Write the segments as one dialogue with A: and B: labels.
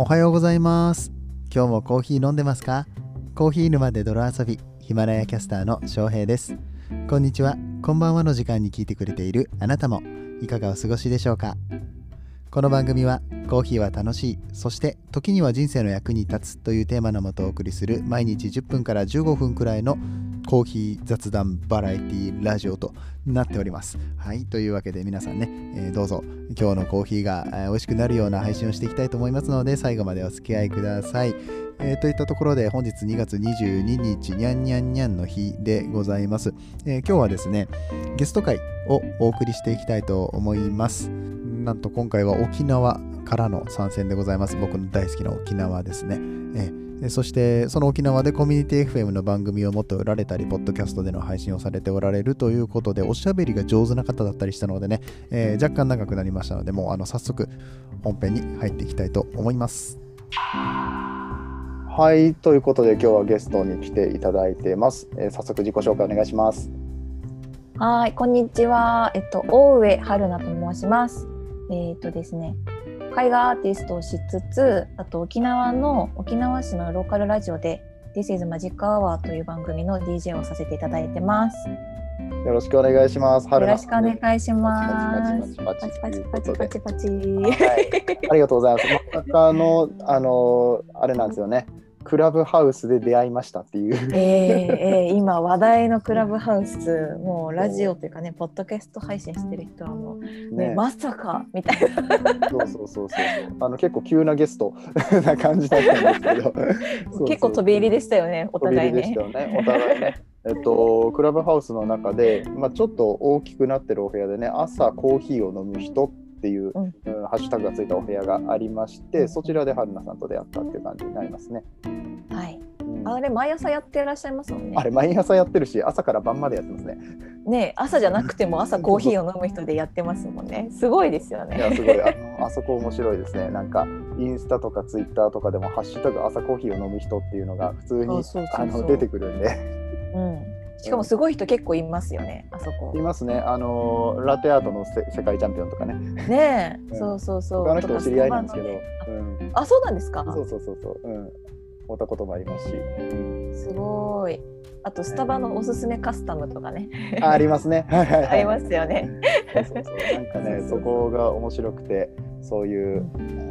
A: おはようございます。今日もコーヒー飲んでますか？コーヒー沼で泥遊び、ヒマラヤキャスターの翔平です。こんにちは、こんばんはの時間に聞いてくれているあなたも、いかがお過ごしでしょうか？この番組は、コーヒーは楽しい、そして時には人生の役に立つというテーマのもとお送りする毎日10分から15分くらいのコーヒー雑談バラエティラジオとなっております。はい、というわけで皆さんね、えーどうぞ。今日のコーヒーが美味しくなるような配信をしていきたいと思いますので、最後までお付き合いください。えーといったところで本日2月22日にゃんにゃんにゃんの日でございます、えー今日はですねゲスト会をお送りしていきたいと思います。なんと今回は沖縄からの参戦でございます。僕の大好きな沖縄ですね、えーそしてその沖縄でコミュニティ FM の番組をもっと売られたりポッドキャストでの配信をされておられるということでおしゃべりが上手な方だったりしたのでね、えー若干長くなりましたのでもうあの早速本編に入っていきたいと思います
B: はい、ということで今日はゲストに来ていただいてます。えー早速自己紹介お願いします。
C: はい、こんにちは。えっと、大上春菜と申します。えっとですね、絵画アーティストをしつつ、あと沖縄の沖縄市のローカルラジオで This is Magic Hour という番組の DJ をさせていただいてます。
B: よろしくお願いします。
C: よろしくお願いします。
B: パチパ
C: パチ
B: チパチパ
C: パチパチ
B: チパチありがとうございます。まさかのあのーあれなんですよね。クラブハウスで出会いましたっていう。
C: えーえー今話題のクラブハウスもうラジオというかねポッドキャスト配信してる人はもう、ね
B: ね、
C: まさかみたいな
B: そうそうそうそう。あの結構急なゲスト な感じだったんですけど。
C: 結構飛び入りでしたよねお互いね
B: 飛び入りで。したよね。お互いね。えっと、クラブハウスの中で、まあ、ちょっと大きくなってるお部屋でね、朝コーヒーを飲む人っていう、
C: うん
B: うんハッシュタグがついたお部屋がありまして、そちらで春菜さんと出会ったっていう感じになりますね。
C: はい。
B: うん
C: あれ毎朝やってらっしゃいますもんね
B: あ。れ、毎朝やってるし、朝から晩までやってますね。
C: ね朝じゃなくても朝コーヒーを飲む人でやってますもんね。すごいですよ
B: いや、
C: ね。
B: すごい。あのあそこ面白いですね。なんか、インスタとかツイッターとかでも、ハッシュタグ朝コーヒーを飲む人っていうのが普通にあの出てくるんで。
C: うん。しかもすごい人結構いますよね。あそこ
B: い。ますね。あの、ラテアートのせ世界チャンピオンとかね。
C: ねえ、
B: うん
C: そうそうそう。
B: 他の人お知り合いなんですけど
C: あ、そうなんですか？
B: そうそうそうそう、うん、会ったこともありますし、うん
C: すごい。あとスタバのおすすめカスタムとかね。
B: あありますね。
C: ありますよね。
B: そうそうそうなんかね、
C: そ
B: そうこが面白くて、そういう、うん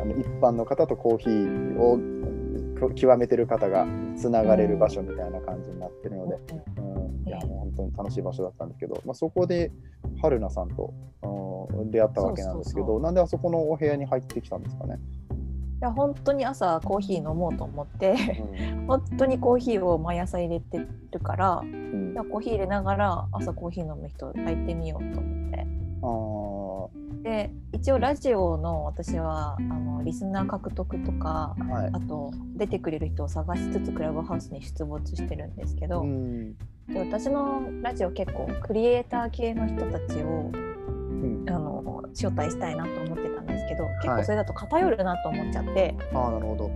B: あの一般の方とコーヒーをこ極めてる方がつながれる場所みたいな感じになってるので、うん、いやもう本当に楽しい場所だったんですけど、まあ、そこで春菜さんと、うん、出会ったわけなんですけどなんであそこのお部屋に入ってきたんですかね？
C: いや本当に朝コーヒー飲もうと思って本当にコーヒーを毎朝入れてるから
B: うん。
C: コーヒー入れながら朝コーヒー飲む人入ってみようと思って。
B: あ
C: で一応ラジオの私はあのリスナー獲得とか
B: ーはい。
C: あと出てくれる人を探しつつクラブハウスに出没してるんですけど、
B: うん。
C: で私のラジオ結構クリエイター系の人たちを
B: うん。
C: あの招待したいなと思ってたんですけど結構それだと偏るなと思っちゃって、
B: ああ、なるほど。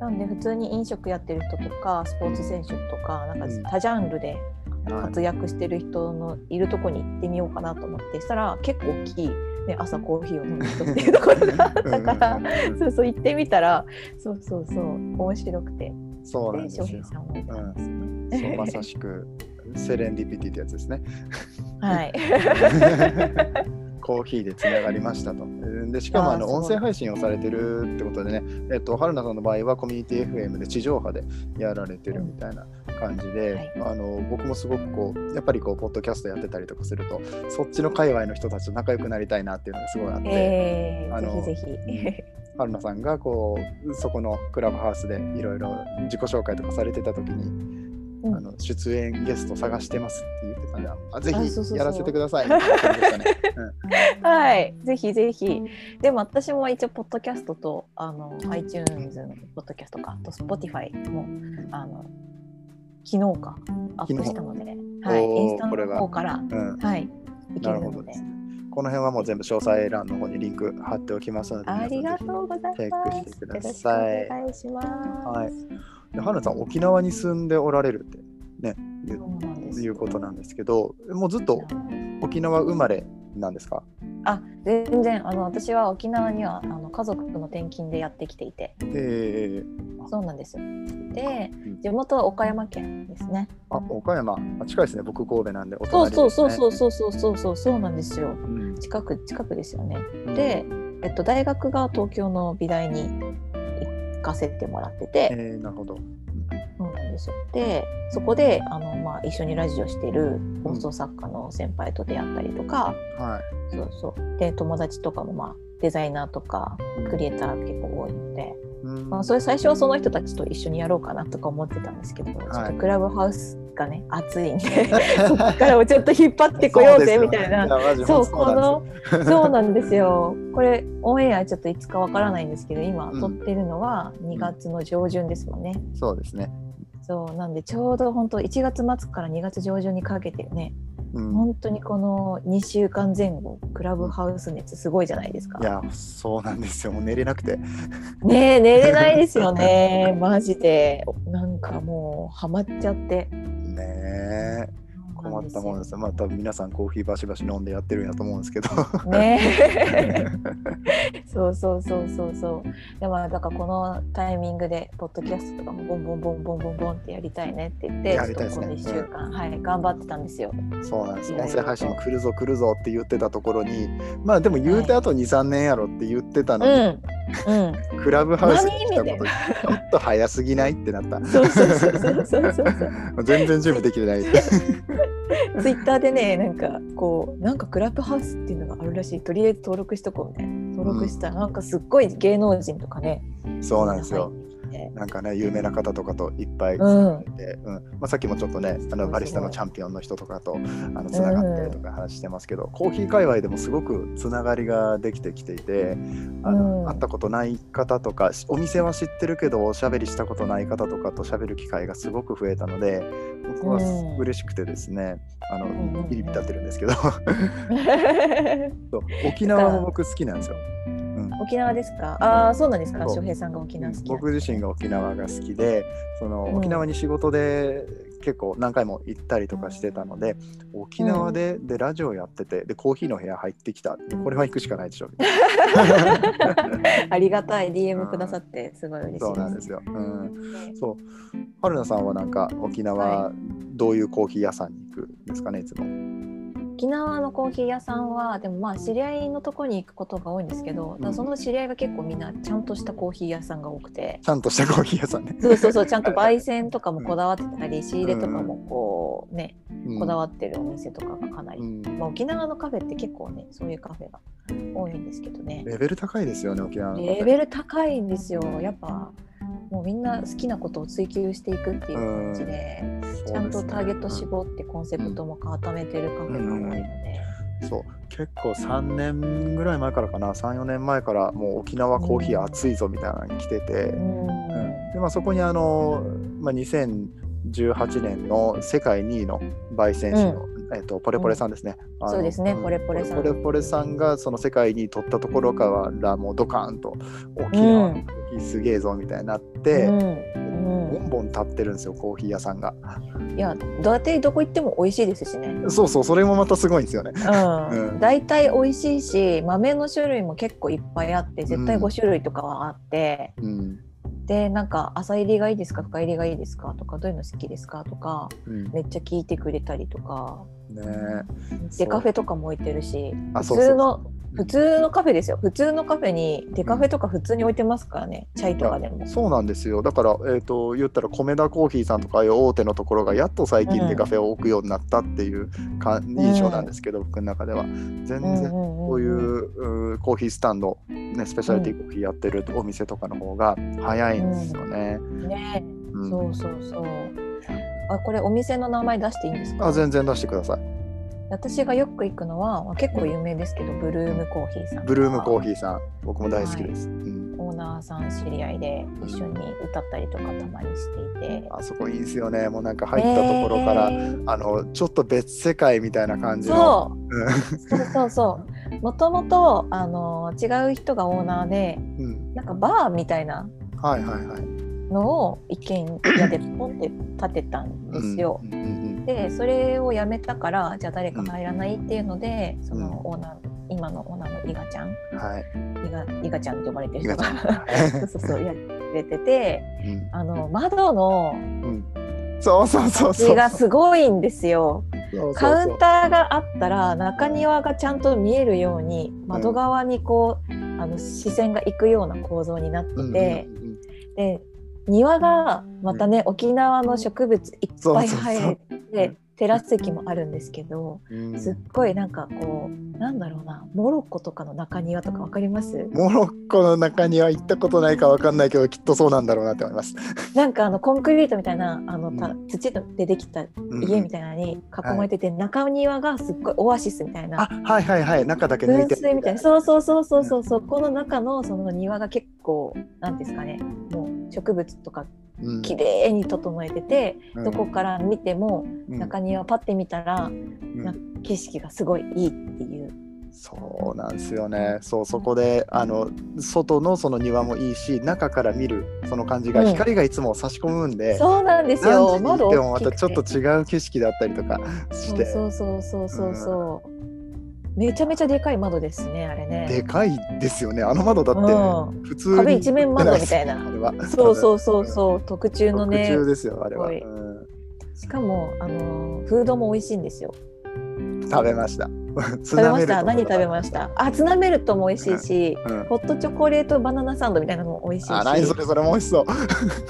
C: なんで普通に飲食やってる人とかスポーツ選手とかなんか
B: うん。
C: 多ジャンルで
B: はい
C: 活躍してる人のいるとこに行ってみようかなと思ってしたら結構大きい、ね、朝コーヒーを飲む人っていうところがあったから そうそう行ってみたらそうそうそう面白くて
B: そうなん
C: で
B: すよ
C: 平。さん。
B: そうまさしくセレンディピティってやつですね。
C: はい。
B: コーヒーでつながりましたと。でしかもあの音声配信をされてるってことでね、えっと、春菜さんの場合はコミュニティ FM で地上波でやられてるみたいな感じで、
C: はい。
B: あの僕もすごくこうやっぱりこうポッドキャストやってたりとかするとそっちの界隈の人たちと仲良くなりたいなっていうのがすごいあって、
C: えー、
B: あの
C: ぜひぜひ。
B: 春菜さんがこうそこのクラブハウスでいろいろ自己紹介とかされてた時に、
C: うん。
B: あの出演ゲスト探してますって言ってたん。であぜひやらせてください。
C: はい、ぜひぜひ。でも私も一応ポッドキャストとあの iTunes のポッドキャストかあと Spotify もあの昨日かアップしたので、はい、インスタの方から
B: うん
C: はいいけ
B: な
C: るので
B: るほどです。ね。この辺はもう全部詳細欄の方にリンク貼っておきますので、
C: ありがとうござい
B: チェッ
C: ます。
B: クしてください
C: 願いします。
B: はいひで春菜さん、沖縄に住んでおられるって
C: そうなんです
B: いうことなんですけど、もうずっと沖縄生まれなんですか？
C: あ全然あの私は沖縄にはあの家族の転勤でやってきていて。
B: え。
C: そうなんですよ。で
B: ん。
C: 地元は岡山県ですね。
B: あ岡山。あ近いですね。僕神戸なんでお
C: そう
B: 隣
C: そうそうそうそうそうそうそうそうなんですよ。
B: うん。
C: 近く近くですよね。で、えっと、大学が東京の美大に行かせてもらってて、
B: えー、なるほど
C: ですよでそこであの、まあ、一緒にラジオしてる放送作家の先輩と出会ったりとか、
B: はい。
C: そうそう。で友達とかも、まあ、デザイナーとかクリエイター結構多いので、
B: うん。
C: まあ、それ最初はその人たちと一緒にやろうかなとか思ってたんですけど、ちょっとクラブハウスがね熱いんで そこからもちょっと引っ張ってこようぜみたいな。そうこのそうなんですよ。これオンエアちょっといつかわからないんですけど今
B: うん。
C: 撮ってるのは2月の上旬ですもんね。
B: そうですね、
C: そうなんでちょうど本当1月末から2月上旬にかけてね
B: うん、
C: 本当にこの2週間前後クラブハウス熱すごいじゃないですか。
B: いやそうなんですよ。もう寝れなくて。
C: ねえ寝れないですよね。マジで。なんかもうハマっちゃって。
B: ねえ困ったもんですよ。まあ多分皆さんコーヒーバシバシ飲んでやってるんやと思うんですけど。
C: ねえ。そうそうそうそうそう。でもだからこのタイミングでポッドキャストとかもボンボンボンボンボンボンってやりたいねって言って
B: やりたいですね。
C: ちょっとこの1週間、はい頑張ってたんですよ。
B: そうなんです。音声配信来るぞ来るぞって言ってたところにまあでも言うて
C: は
B: あと23年やろって言ってた
C: う
B: のに、
C: ん。うん。
B: クラブハウスに来たことちょっと早すぎないってなった。
C: そうそうそうそうそうそう。
B: 全然準備できてない
C: ツイッターでねなんかこうなんかクラブハウスっていうのがあるらしい。とりあえず登録しとこうみたいな登録した。らなんかすっごい芸能人とかね、
B: そうなんですよなんかね有名な方とかといっぱいつ
C: う
B: なが
C: ん
B: って、うん。まあ、さっきもちょっとねあのバリスタのチャンピオンの人とかとあのつながったりとか話してますけど、コーヒー界隈でもすごくつながりができてきていてあの、
C: うん。
B: 会ったことない方とかお店は知ってるけどおしゃべりしたことない方とかとしゃべる機会がすごく増えたので僕は
C: うん。
B: 嬉しくてですね、あの
C: んうんうん。
B: 入り浸ってるんですけど。沖縄も僕好きなんですよ。
C: 沖縄ですか？ああそうなんですか？翔平さんが沖縄好き
B: 僕自身が沖縄が好きでその
C: うん。
B: 沖縄に仕事で結構何回も行ったりとかしてたので、沖縄で,、でラジオやっててでコーヒーの部屋入ってきたこれは行くしかないでしょみたいな。
C: ありがたい。DM くださってすごい嬉しいです。
B: そうなんですよ。うん、そう。春菜さんはなんか沖縄、
C: は
B: どういうコーヒー屋さんに行くんですかねいつも？
C: 沖縄のコーヒー屋さんはでもまあ知り合いのとこに行くことが多いんですけど、
B: うん。
C: その知り合いが結構みんなちゃんとしたコーヒー屋さんが多くて。
B: ちゃんとしたコーヒー屋さんね。
C: そうそうそうちゃんと焙煎とかもこだわってたり、仕入れとかもこうね
B: うん。
C: こだわってるお店とかがかなり、
B: うん。
C: まあ、沖縄のカフェって結構ねそういうカフェが多いんですけどね。
B: レベル高いですよね沖縄の
C: レベル高いんですよ。やっぱもうみんな好きなことを追求していくっていう感じで、ちゃんとターゲット絞ってコンセプトも固めてるカフェが多いので、
B: そう。結構3年ぐらい前からかな。34年前からもう沖縄コーヒー熱いぞみたいなのに来てて、
C: うん。
B: でまあ、そこにあの、まあ、2018年の世界2位の焙煎士の、えっとポレポレさんですね、あの
C: そうですね。
B: ん
C: ポレポレさん。
B: ポレポレさんがその世界に取ったところからもうドカーンと沖縄のコーヒーすげえぞみたいになって、
C: うん
B: ボンボン立ってるんですよコーヒー屋さんが。
C: いやだってどこ行っても美味しいですしね。
B: そうそうそれもまたすごいんですよね。
C: うん。
B: うん。
C: 大体美味しいし豆の種類も結構いっぱいあって絶対
B: うん
C: 5種類とかはあって、
B: うん、
C: でなんか朝入りがいいですか？深入りがいいですか？とかどういうの好きですか？とか
B: うん、ね
C: めっちゃ聞いてくれたりとか
B: そう
C: でカフェとかも置いてるし普通の
B: うん。
C: 普通のカフェですよ。普通のカフェにデカフェとか普通に置いてますからね。チャイとかでも。
B: そうなんですよ。だから、えー、と言ったら米田コーヒーさんとかいう大手のところがやっと最近
C: うん。
B: でカフェを置くようになったっていうか印象なんですけど、僕の中では。全然こ
C: こ
B: ういううコーヒースタンド、ね、スペシャリティコーヒーやってるお店とかの方が早いんですよね。
C: ね、
B: うん。
C: そうそうそう。あこれお店の名前出していいんですか？
B: あ全然出してください。
C: 私がよく行くのは、まあ、結構有名ですけどブルームコーヒーさん
B: ブルームコー
C: ヒ
B: ヒーさん。僕も大好きです。うん。
C: ーオーナーさん知り合いで一緒に歌ったりとかたまにしていて。
B: あそこいいですよね。もうなんか入ったところから、
C: ねー。
B: あのちょっと別世界みたいな感じの。
C: そう。そうそうもともとあの違う人がオーナーで
B: うん、
C: なんかバーみたいな。
B: はいはいはい。
C: のを一軒家でポンって建てたんですよ。
B: うんうんうん
C: でそれをやめたからじゃあ誰か入らないっていうので、そのオーナー今のオーナーの伊賀ちゃん
B: はい。
C: 伊賀伊賀ちゃんって呼ばれてる人が そうそうそうやってて
B: うん
C: あの窓の
B: うん。そうそうそうそう。
C: 字がすごいんですよ。カウンターがあったら中庭がちゃんと見えるように窓側にこう、あの視線が行くような構造になってて、
B: うんうんうん
C: で庭がまたね、沖縄の植物いっぱい生えてテラス席もあるんですけど、
B: うん。
C: すっごいなんかこうなんだろうなモロッコとかの中庭とかわかります？
B: モロッコの中には行ったことないかわかんないけどきっとそうなんだろうなって思います。
C: なんかあのコンクリートみたいなあの、た
B: うん。
C: 土でできた
B: うん
C: 家みたいなのに囲まれてて、中庭がすっごいオアシスみたいな。
B: あはいはいはい。中だけ抜い
C: 噴
B: て
C: 水みたいな。そうそうそうそうそうそこの中のその庭が結構なんですかね。もう植物とか
B: うん
C: 綺麗に整えてて、
B: うん。
C: どこから見ても
B: うん。
C: 中庭パッて見たら、景色がすごいいいっていう。
B: そうなんですよね。そうそこであの外のその庭もいいし中から見るその感じが、
C: うん。
B: 光がいつも差し込むんで。
C: そうなんです
B: 何
C: よ
B: 時に行ってもまたちょっと違う景色だったりとかして。
C: そうそうそうそうそう。そう、めちゃめちゃでかい窓ですねあれね。
B: でかいですよね。あの窓だって
C: うん。
B: 普通に。
C: 壁一面窓みたいな。
B: あれは
C: そうそうそう。そう特注のね。
B: 特注ですよあれは、うん。
C: しかもあのフードも美味しいんですよ。
B: 食べました
C: 食べました？何食べました？あツナメルトも美味しいし、
B: うん。
C: ホットチョコレートバナナサンドみたいなのも美味しいし。
B: あ何それそれも美味しそ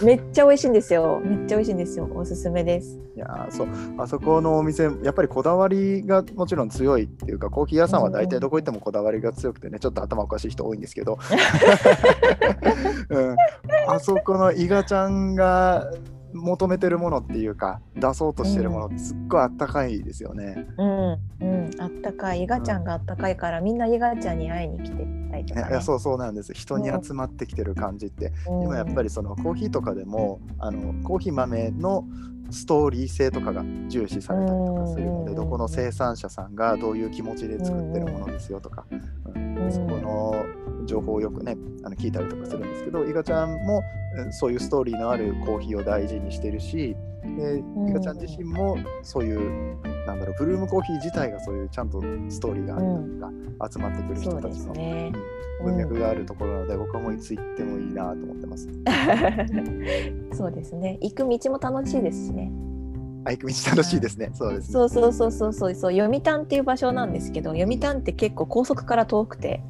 B: う。
C: めっちゃ美味しいんですよ。めっちゃ美味しいんですよ。おすすめです。
B: いやーそう。あそこのお店やっぱりこだわりがもちろん強いっていうかコーヒー屋さんは大体どこ行ってもこだわりが強くてねちょっと頭おかしい人多いんですけど、うん、あそこの伊賀ちゃんが求めてるものっていうか出そうとしてるものってすっごいあったかいですよね。
C: うんうんあったかい。伊賀ちゃんがあったかいからみんな伊賀ちゃんに会いに来てたりとか、ね、
B: いやそうそうなんです。人に集まってきてる感じって。
C: うん。
B: 今やっぱりそのコーヒーとかでもあのコーヒー豆のストーリー性とかが重視されたりとかするの
C: うん。
B: でどこの生産者さんがどういう気持ちで作ってるものですよとか、うん。そこの情報をよくねあの聞いたりとかするんですけど伊賀ちゃんもうんそういうストーリーのあるコーヒーを大事にしてるしで
C: ん。
B: 伊賀ちゃん自身もそういうなんだろうブルームコーヒー自体がそういうちゃんとストーリーがあるというか、集まってくる人たちの、
C: すね。
B: うん文脈があるところなので、僕はもういつ行ってもいいなと思ってます。
C: そうですね。行く道も楽しいですしね。
B: あ行く道楽しいですね。そうですね。
C: そうそうそうそうそう。そう読谷っていう場所なんですけど読谷って結構高速から遠くて、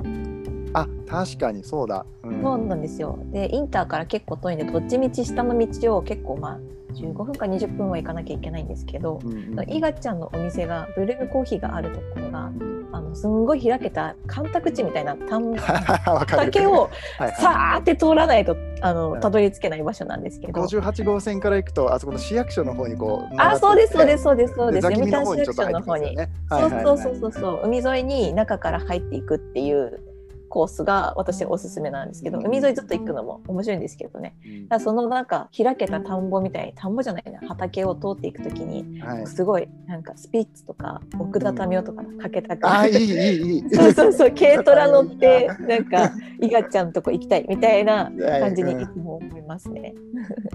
B: あ確かにそうだ。うん
C: そうなんですよでインターから結構遠いんでどっちみち下の道を結構まあ15分か20分は行かなきゃいけないんですけど、
B: うんうん
C: ちゃんのお店がブルームコーヒーがあるところが
B: うん
C: あのすんごい開けた干拓地みたいな田ん
B: わかる。
C: 畑を
B: はいはい
C: さーって通らないとあ
B: うん
C: のたどり着けない場所なんですけど。
B: 58号線から行くとあそこの市役所の方にこう。
C: あ、そうです、そうです、
B: す。
C: そうです、そうです。
B: 座
C: 読谷市役所の方に。
B: ますよね。
C: そうそうそうそうそう、海沿いに中から入っていくっていうコースが私おすすめなんですけど、
B: うん
C: 海沿いずっと行くのも面白いんですけどね。
B: うん
C: だそのなんか開けた田んぼみたいに田んぼじゃないな畑を通っていくときに
B: はい。
C: すごいなんかスピッツとか奥田民生とかかけたく
B: あいいいいいい。
C: そうそうそう軽トラ乗って なんか伊賀ちゃんとこ行きたいみたいな 感じにいつも思いますね。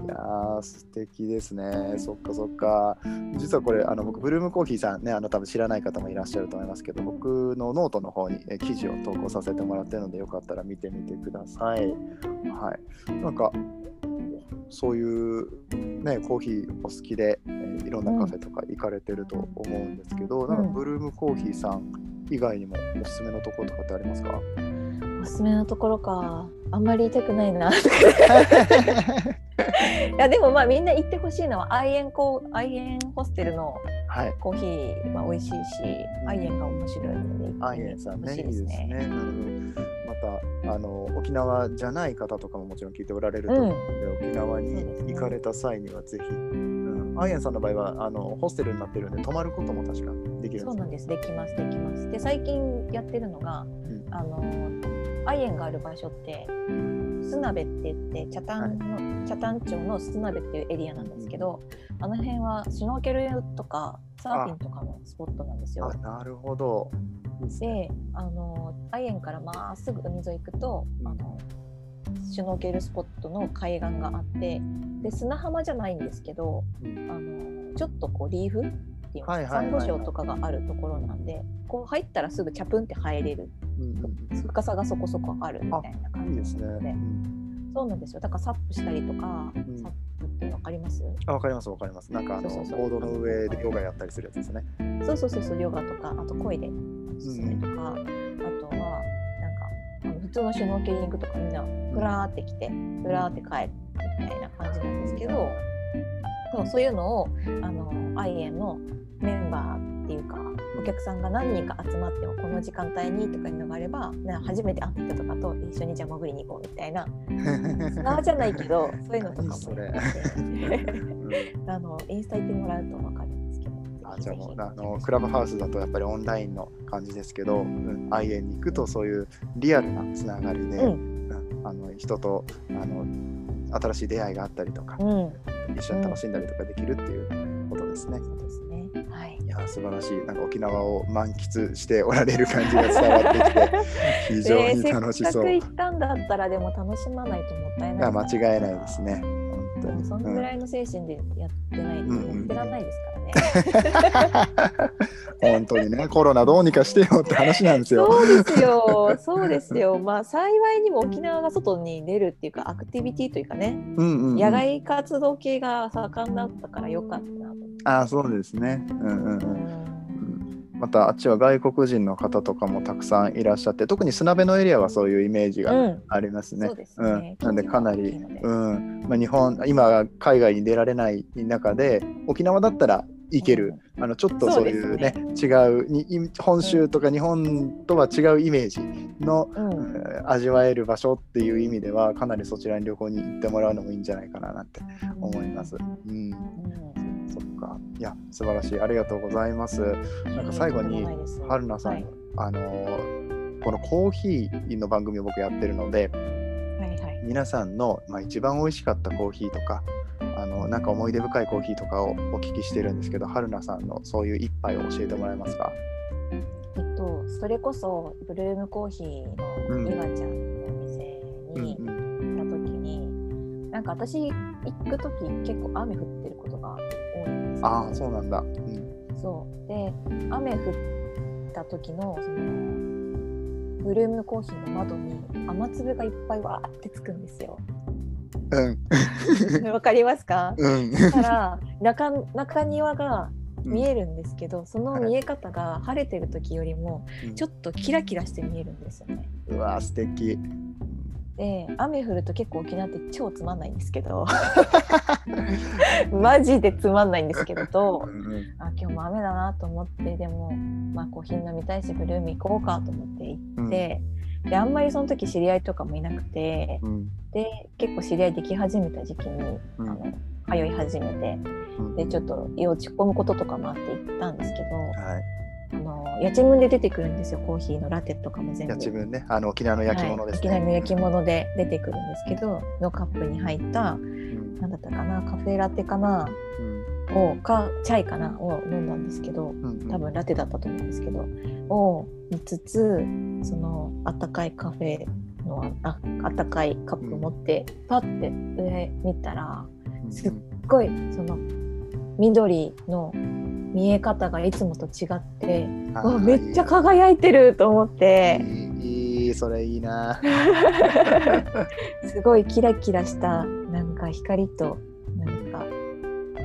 B: いやー素敵ですね。そっかそっか。実はこれあの僕ブルームコーヒーさんねあの多分知らない方もいらっしゃると思いますけど僕のノートの方にえ記事を投稿させてもらってるのでよかったら見てみてください。はい。なんかそういうねコーヒーお好きで、えーいろんなカフェとか行かれてると思うんですけど、なんかブルームコーヒーさん以外にもおすすめのところとかってありますか？
C: おすすめのところか。あんまり言いたくないな。いやでもまあみんな行ってほしいのはアイエンコアイエンホステルの
B: はい。
C: コーヒーは美味しいし、アイエンが面白いので
B: アイエンさんね、いいですね。うんまたあの沖縄じゃない方とかももちろん聞いておられると思うので、沖縄に行かれた際にはぜひ、うん、アイエンさんの場合はあのホステルになってるんで泊まることも確かできる
C: そうなんです。できますできます。で最近やってるのが、
B: ん。
C: あのアイエンがある場所ってスナベって言って北谷の、北谷町のスナベっていうエリアなんですけど、あの辺はシュノーケルとかサーフィンとかのスポットなんですよ
B: あ。なるほど。で
C: あのアイエンからまっすぐ海沿い行くと、
B: うん
C: あのシュノーケルスポットの海岸があってで砂浜じゃないんですけど
B: うん
C: あのちょっとこうリーフっていうサンゴ礁とかがあるところなんでこう入ったらすぐチャプンって入れる
B: うんうん
C: 深さがそこそこあるみたいな感じ。
B: ですね。うん。
C: そうなんですよ。だからサップしたりとか、
B: ん。
C: サップって分かります？
B: あ、わかりますわかります。なんかあのボードの上でヨガやったりするやつですね。
C: そうそうそうそうヨガとかあと恋で進めとか、あとはなんか普通のシュノーケリングとかみんなふらーって来てふらーって帰るみたいな感じなんですけど、そうそういうのをあのアイエンのメンバーっていうかお客さんが何人か集まってもこの時間帯にとかいうのがあればな初めて会った人とかと一緒にじゃあ潜りに行こうみたいな。ツアーじゃないけどそういうのとかも
B: それ
C: あのインスタ行ってもらうと分かるんですけど。
B: あじゃあもうあのクラブハウスだとやっぱりオンラインの感じですけど、うん、IN に行くとそういうリアルなつながりで、
C: うん。
B: うんあの人とあの新しい出会いがあったりとか、
C: うん。
B: 一緒に楽しんだりとかできるっていうことですね。や素晴らしいなんか沖縄を満喫しておられる感じが伝わってきて 非常に楽しそう。い
C: せっかく行ったんだったらでも楽しまないともったいない
B: や間違いないですね。本当に。
C: そんぐらいの精神でやってないと
B: うんうん
C: やってらんないですからね。
B: 本当にねコロナどうにかしてよって話なんですよ。
C: そうですよ、そうですよ。まあ幸いにも沖縄が外に出るっていうかアクティビティというかね、
B: うんうんうん
C: 野外活動系が盛んだったからよかったなと。
B: あそうですね。うんうんうん。
C: うん。
B: またあっちは外国人の方とかもたくさんいらっしゃって特に砂辺のエリアはそういうイメージが
C: うん。
B: ありますね。
C: そうです
B: うん。
C: ね。
B: なんでかなり、うん。まあ、日本今海外に出られない中で沖縄だったら行ける、あのちょっとそういうね違うにい本州とか日本とは違うイメージの、
C: うん。
B: えー味わえる場所っていう意味ではかなりそちらに旅行に行ってもらうのもいいんじゃないかななんて思います。うん。
C: うん
B: か。いや、素晴らしい。ありがとうございます。なんか最後に、春菜さん、
C: はい
B: あのーこのコーヒーの番組を僕やってるので、
C: はいはい。
B: 皆さんの、まあ、一番美味しかったコーヒーとか、あのなんか思い出深いコーヒーとかをお聞きしてるんですけど、春菜さんのそういう一杯を教えてもらえますか？
C: えっと、それこそブルームコーヒーのイガちゃんのお店に
B: うん
C: 行った時に、なんか私行く時結構雨降ってるこ
B: ああ、そうなんだ。うん。
C: そうで雨降った時のそのブルームコーヒーの窓に雨粒がいっぱいわーってつくんですよ。
B: うん。
C: わかりますか？
B: うん。
C: だから中中庭が見
B: る。
C: えるんですけど、その見え方が晴れてる時よりもちょっとキラキラして見えるんですよね。
B: うわー、素敵。
C: で雨降ると結構沖縄って超つまんないんですけど。マジでつまんないんですけどあ今日も雨だなと思ってでも、まあ、コーヒー飲みたいしブルーム行こうかと思って行って、であんまりその時知り合いとかもいなくて。
B: うん。
C: で結構知り合いでき始めた時期に、
B: うん。
C: あの通い始めて。
B: うん。
C: でちょっと落ち込むこととかもあって行ったんですけど。
B: はい。
C: あのやちむんで出てくるんですよ。コーヒーのラテとかも全部。
B: いや自分ね、あの沖縄の焼き物ですね。
C: はい、沖縄の焼き物で出てくるんですけどのカップに入った
B: うん。
C: なんだったかなカフェラテかな
B: うん。
C: をかチャイかなを飲んだんですけど
B: うんうん。
C: 多分ラテだったと思うんですけどを見つつそのあったかいカフェのああったかいカップ持って、パッて上見たらすっごいその緑の見え方がいつもと違って
B: あ
C: わ
B: ー
C: めっちゃ輝いてると思って
B: いいいいそれいいな。
C: すごいキラキラしたなんか光となんか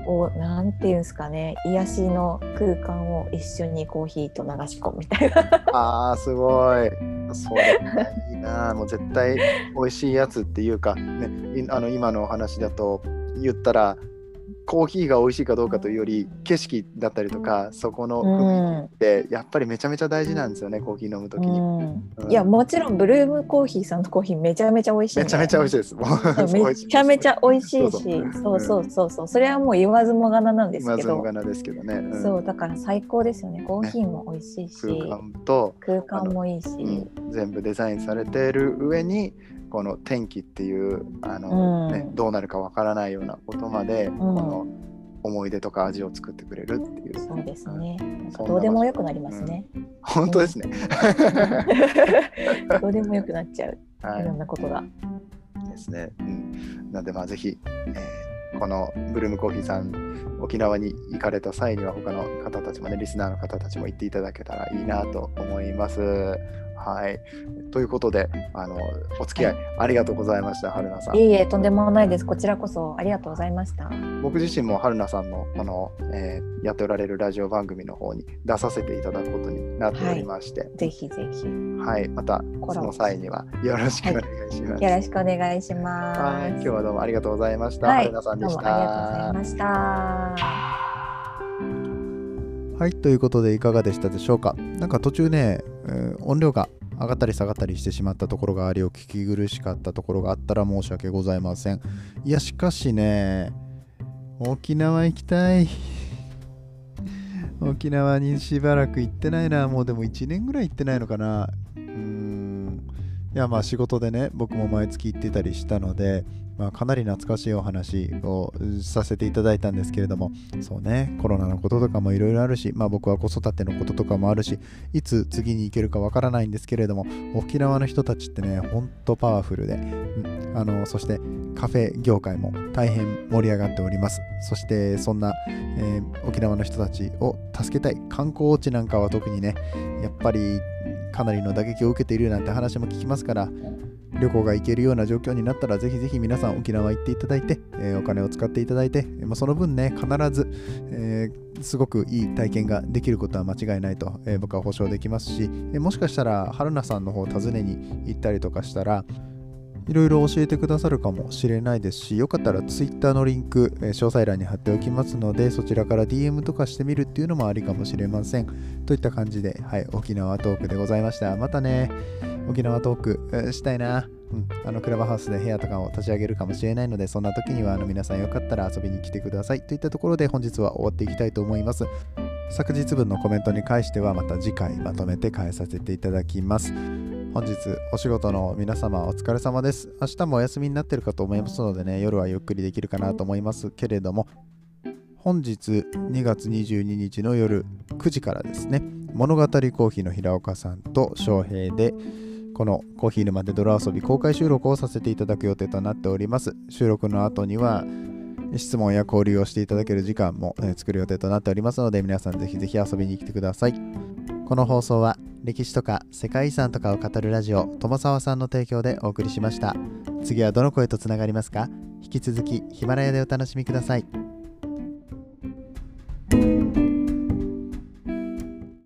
C: をなんていうんですかね癒しの空間を一緒にコーヒーと流し込むみたいな。
B: ああすごい。それいいな。もう絶対美味しいやつっていうかね、いあの今のお話だと言ったら。コーヒーが美味しいかどうかというより景色だったりとかそこの雰囲気ってやっぱりめちゃめちゃ大事なんですよねコーヒー飲むときに。
C: うん。
B: うん。
C: いやもちろんブルームコーヒーさんのコーヒーめちゃめちゃ美味しいんで
B: めちゃめちゃ美味しいです。もう
C: めちゃめちゃ美味しいし。
B: そうそう。
C: そうそうそれはもう言わずもがななんです
B: ま
C: けど、
B: ずもがなですけどね、うん。
C: そうだから最高ですよね。コーヒーも美味しいし、
B: 空間と
C: 空間もいいし、
B: うん。全部デザインされている上にこの天気っていうあの、
C: うん。
B: ね、どうなるかわからないようなことまで、この思い出とか味を作ってくれるっていう。
C: そうですね。どうでもよくなりますね、
B: 本当ですね、
C: どうでもよくなっちゃう。
B: はい。
C: ろんなことが、
B: いですね、うん、なのでまあぜひ、えーこ
D: このブルームコーヒーさん、沖縄に行かれた際には、他の方たちもね、リスナーの方たちも行っていただけたらいいなと思います。はい。ということで、あの、お付き合いありがとうございました、春菜さん
C: い。えいえ、とんでもないです。こちらこそありがとうございました。
D: 僕自身も春菜さんのこの、えーやっておられるラジオ番組の方に出させていただくことになっておりまして、
C: ぜひぜひ。
D: はい、またその際にはよろしくお願いします。
C: よろしくお願いします。
D: はい、今日はどうもありがとうございました。
C: はい
D: 春菜さんでし
C: どうもありがとうござい
D: た。
C: ました。
B: はいということでいかがでしたでしょうかなんか途中ね、えー音量が上がったり下がったりしてしまったところがありお聞き苦しかったところがあったら申し訳ございませんいやしかしね沖縄行きたい沖縄にしばらく行ってないなもうでも1年ぐらい行ってないのかないやまあ仕事でね僕も毎月行ってたりしたので、まあ、かなり懐かしいお話をさせていただいたんですけれどもそうねコロナのこととかもいろいろあるし、まあ、僕は子育てのこととかもあるしいつ次に行けるかわからないんですけれども沖縄の人たちってねほんとパワフルで、あのそしてカフェ業界も大変盛り上がっております。そしてそんな、えー沖縄の人たちを助けたい観光地なんかは特にねやっぱりかなりの打撃を受けているなんて話も聞きますから旅行が行けるような状況になったらぜひぜひ皆さん沖縄行っていただいて、えーお金を使っていただいて、まあその分ね必ず、えーすごくいい体験ができることは間違いないと、えー僕は保証できますし、えもしかしたら春菜さんの方を訪ねに行ったりとかしたらいろいろ教えてくださるかもしれないですし、よかったら Twitter のリンク、詳細欄に貼っておきますので、そちらから DM とかしてみるっていうのもありかもしれません。といった感じで、はい、沖縄トークでございました。またね、沖縄トーク、したいな。うん、あのクラブハウスで部屋とかを立ち上げるかもしれないので、そんな時にはあの皆さんよかったら遊びに来てください。といったところで本日は終わっていきたいと思います。昨日分のコメントに関してはまた次回まとめて返させていただきます。本日お仕事の皆様お疲れ様です。明日もお休みになってるかと思いますのでね、夜はゆっくりできるかなと思いますけれども、本日2月22日の夜9時からですね、物語コーヒーの平岡さんと翔平で、このコーヒー沼で泥遊び公開収録をさせていただく予定となっております。収録の後には質問や交流をしていただける時間も、作る予定となっておりますので皆さんぜひぜひ遊びに来てください。この放送は歴史とか世界遺産とかを語るラジオ友沢さんの提供でお送りしました。次はどの声とつながりますか？引き続きヒマラヤでお楽しみください。